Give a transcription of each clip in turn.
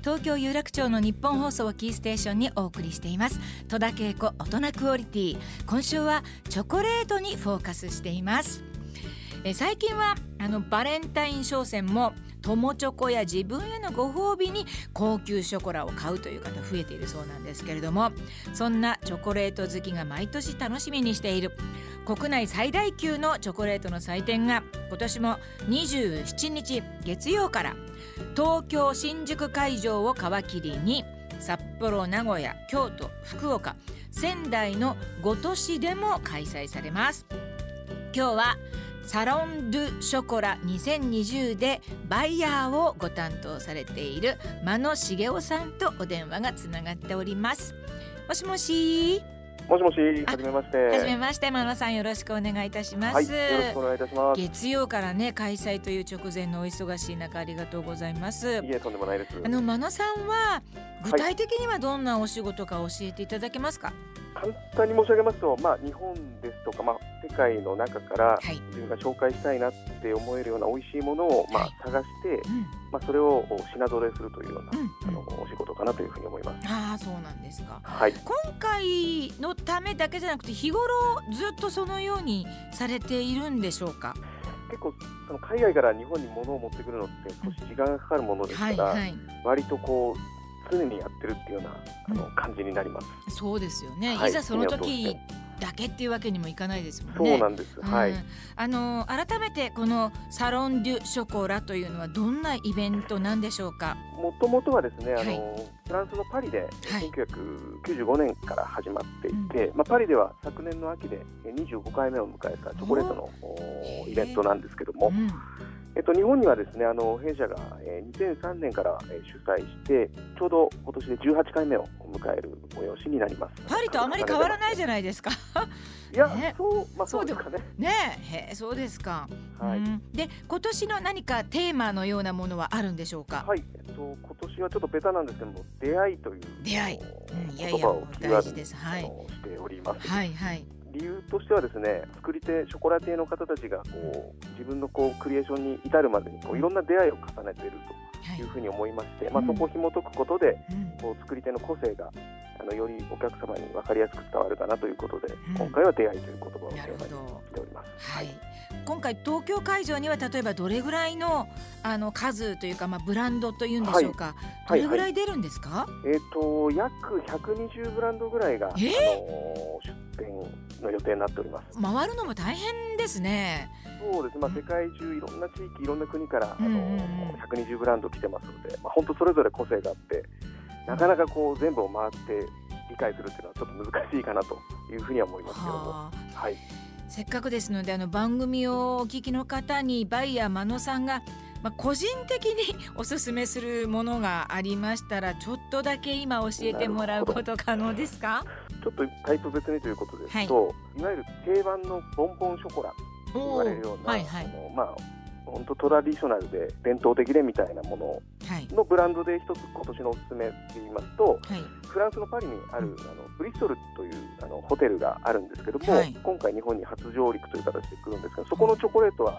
東京有楽町の日本放送をキーステーションにお送りしています。戸田恵子大人クオリティ。今週はチョコレートにフォーカスしています。え最近はあのバレンタイン商戦も友チョコや自分へのご褒美に高級ショコラを買うという方増えているそうなんですけれどもそんなチョコレート好きが毎年楽しみにしている。国内最大級のチョコレートの祭典が今年も27日月曜から東京新宿会場を皮切りに札幌名古屋京都福岡仙台の5都市でも開催されます。今日はサロン・ドゥ・ショコラ2020でバイヤーをご担当されている間野茂雄さんとお電話がつながっておりますもしもしもしもし、はじめまして。はじめまして、真野さんよろしくお願いいたします、はい、よろしくお願いいたします。月曜からね開催という直前のお忙しい中ありがとうございます。いえとんでもないです。あの真野さんは具体的にはどんなお仕事か教えていただけますか？はい簡単に申し上げますと、まあ、日本ですとか、まあ、世界の中から自分が紹介したいなって思えるような美味しいものを、まあ、探して、うん、まあ、それを品揃えするというような、うん、あのお仕事かなというふうに思います。あそうなんですか、はい、今回のためだけじゃなくて日頃ずっとそのようにされているんでしょうか？結構その海外から日本に物を持ってくるのって少し時間がかかるものですから、割とこう常にやってるっていうようなあの感じになります。そうですよね。はい、いざその時だけっていうわけにもいかないですもんね。そうなんです。うん、はい。あの改めてこのサロンデュショコラというのはどんなイベントなんでしょうか？もともとはですね、あの、はい、フランスのパリで1995年から始まっていて、はい、まあパリでは昨年の秋で25回目を迎えたチョコレートのイベントなんですけども。うんえっと、日本にはですねあの弊社が、えー、2003年から、えー、主催してちょうど今年で18回目を迎える催しになります。パリとあまり変わらないじゃないですか。いや、ね、そうまあそうですかね。ねへそうですか、はい、で今年の何かテーマのようなものはあるんでしょうか？はいえっと今年はちょっとベタなんですけども出会いという出会い、うん、いやいや大事です。はい。しております。はいはい理由としてはですね作り手ショコラティエの方たちがこう自分のこうクリエーションに至るまでにこういろんな出会いを重ねているというふうに思いまして、はい、まあ、そこを紐解くことで、うん、こう作り手の個性があのよりお客様に分かりやすく伝わるかなということで、うん、今回は出会いという言葉をテーマにしております。はい、今回東京会場には例えばどれぐらいのあの数というかまあブランドというんでしょうか、はい、どれぐらい出るんですか？えっ、ー、と約120ブランドぐらいが、えー、あの出店の予定になっております。回るのも大変ですね。そうです、まあ、世界中いろんな地域いろんな国から、あの120ブランド来てますので、まあ、本当それぞれ個性があってなかなかこう全部を回って理解するっていうのはちょっと難しいかなというふうには思いますけども。はい。せっかくですのであの番組をお聞きの方にバイヤー真野さんがまあ、個人的におすすめするものがありましたらちょっとだけ今教えてもらうこと可能ですか？ちょっとタイプ別にということですと、はい、いわゆる定番のボンボンショコラと言われるような、はいはい、あのまあ本当トラディショナルで伝統的でみたいなもの。のブランドで一つ今年のおすすめで言いますと、はい、フランスのパリにある、あのブリストルというあのホテルがあるんですけども、はい、今回日本に初上陸という形で来るんですがそこのチョコレートは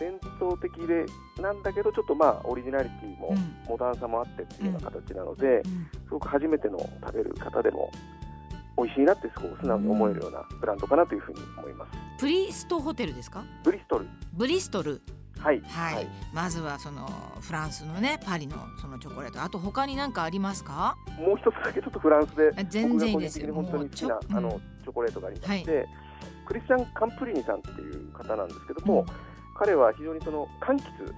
伝統的でなんだけどちょっとまあオリジナリティもモダンさもあってっていうような形なので、すごく初めての食べる方でも美味しいなってすごく素直に思えるようなブランドかなというふうに思います。ブリストホテルですか？ブリストル。ブリストル。はい、はい、はい、まずはそのフランスのねパリのそのチョコレート。あと他に何かありますか？もう一つだけちょっとフランスで全然いいですよ。本当に好きな、あのチョコレートがありまして、はい、クリスチャン・カンプリニさんっていう方なんですけども、うん彼は非常にその柑橘例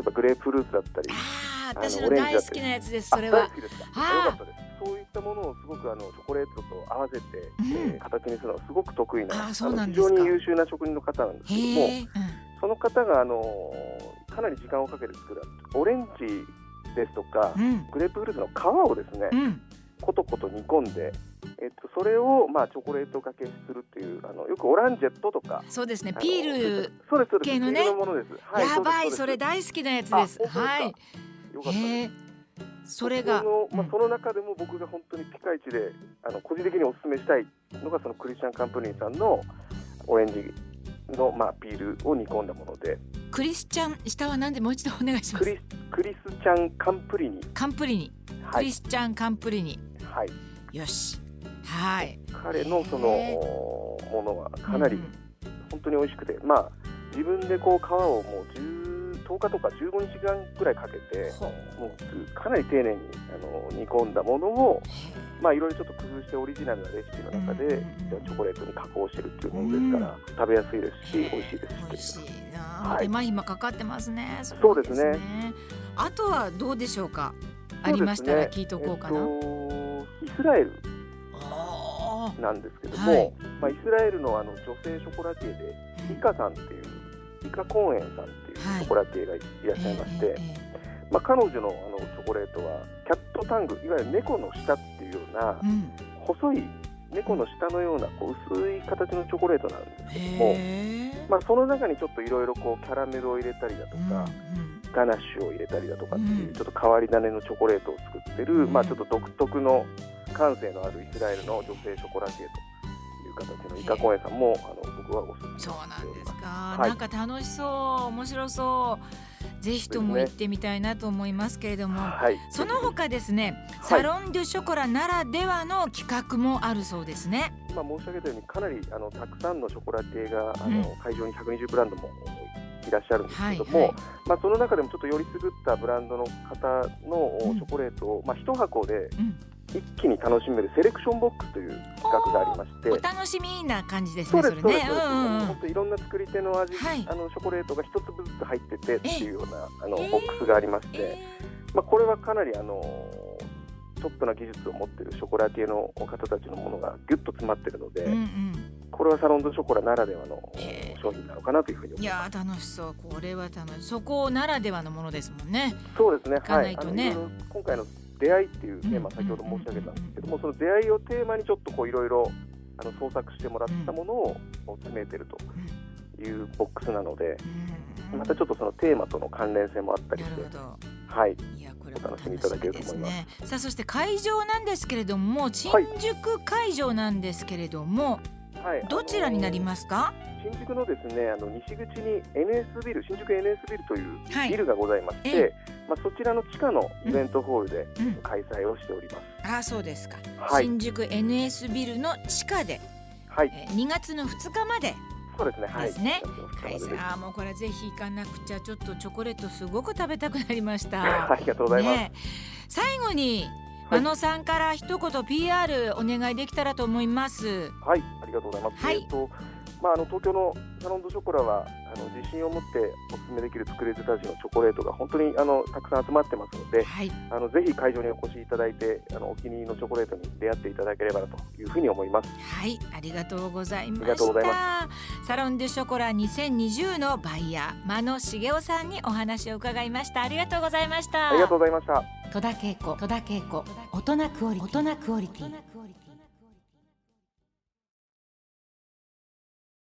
えばグレープフルーツだったりああ私の大好きなやつですそれは。大好きですか？よかったですそういったものをすごくあのチョコレートと合わせて、うん、えー、形にするのはすごく得意なあそうなん非常に優秀な職人の方なんですけども、うん、その方があのかなり時間をかけて作るオレンジですとか、うん、グレープフルーツの皮をですね、コトコト煮込んでえっと、それを、まあ、チョコレートかけするっていうあのよくオランジェットとかそうですね。ピール系のね。はい、やばいそれ大好きなやつです。はい。よかったそれがその,、まあ、その中でも僕が本当にピカイチであの個人的にお勧めしたいのがそのクリスチャンカンプニーさんのオレンジの、まあ、ピールを煮込んだもので。クリスチャン下は何でもう一度お願いします。クリクリスチャンカンプリニ。カンプリニ。クリスチャン・カンプリニ。はい。よしはい。彼のそのものはかなり本当に美味しくて、まあ自分でこう皮をもう10日とか15日間ぐらいかけてもうかなり丁寧にあの煮込んだものをまあいろいろちょっと工夫してオリジナルなレシピの中で、チョコレートに加工してるっていうものですから、食べやすいですし美味しいです美味しいな、はい、手間暇かかってますね。そうですね。あとはどうでしょうか？ありましたら聞いとこうかな、えっと、イスラエルなんですけども、はい、まあ、イスラエルのあの女性ショコラティエでイカさんっていうイカコーエンさんっていうショコラティエがいらっしゃいまして、はいまあ、彼女のあのチョコレートはキャットタングいわゆる猫の舌っていうような、うん、細い猫の舌のようなこう薄い形のチョコレートなんですけども、まあ、その中にちょっといろいろキャラメルを入れたりだとか、ガナッシュを入れたりだとかっていう、ちょっと変わり種のチョコレートを作ってる、まあ、ちょっと独特の感性のあるイスラエルの女性ショコラティエという形のイカ公園さんもあの僕はおすすめそうなんですか、はい、なんか楽しそう面白そうぜひとも行ってみたいなと思いますけれども、ねはい、その他ですね、サロン・デュ・ショコラならではの企画もあるそうですね。今申し上げたようにかなりあのたくさんのショコラティエがあの、うん、会場に120ブランドもいらっしゃるんですけども、はいはい、まあ、その中でもちょっとよりすぐったブランドの方のチョコレートを、うん、まあ、1箱で一気に楽しめるセレクションボックスという企画がありまして。お楽しみな感じですねそうですそうです、本当いろんな作り手の味、はい、あのチョコレートが一粒ずつ入っててっていうようなあのボックスがありまして、まあ、これはかなりあのトップな技術を持っているショコラティエの方たちのものがぎゅっと詰まっているので、うんうん、これはサロンドショコラならではの商品なのかなというふうに思います。いや楽しそう。これは楽しそこならではのものですもんね。そうですね。はい。ね、今回の出会いっていうテーマ先ほど申し上げたんですけどもその出会いをテーマにちょっとこういろいろあの創作してもらったものを詰めてるというボックスなのでまたちょっとそのテーマとの関連性もあったりしてはい。いやこれお楽しみいただけると思います。ね、さあそして会場なんですけれども新宿会場なんですけれども、はい、どちらになりますか？新宿のですねあの西口に NS ビル新宿 NS ビルというビルがございまして、はい、まあ、そちらの地下のイベントホールで開催をしております。うんうん、あそうですか、はい、新宿 NS ビルの地下で、はいえー、2月の2日までそうですね。はい。ですね。はい。ああもうこれぜひ行かなくちゃちょっとチョコレートすごく食べたくなりました。ありがとうございます。ね、最後に真野さんから一言 PR お願いできたらと思います。はい、ありがとうございます。はい。えっとまあ、あの東京のサロンドショコラはあの自信を持ってお勧めできる作り手たちのチョコレートが本当にあのたくさん集まってますので、はい、あのぜひ会場にお越しいただいてあのお気に入りのチョコレートに出会っていただければというふうに思います。はいありがとうございました。サロンドショコラ2020のバイヤー真野茂雄さんにお話を伺いました。ありがとうございました。ありがとうございました戸田恵子大人クオリティ。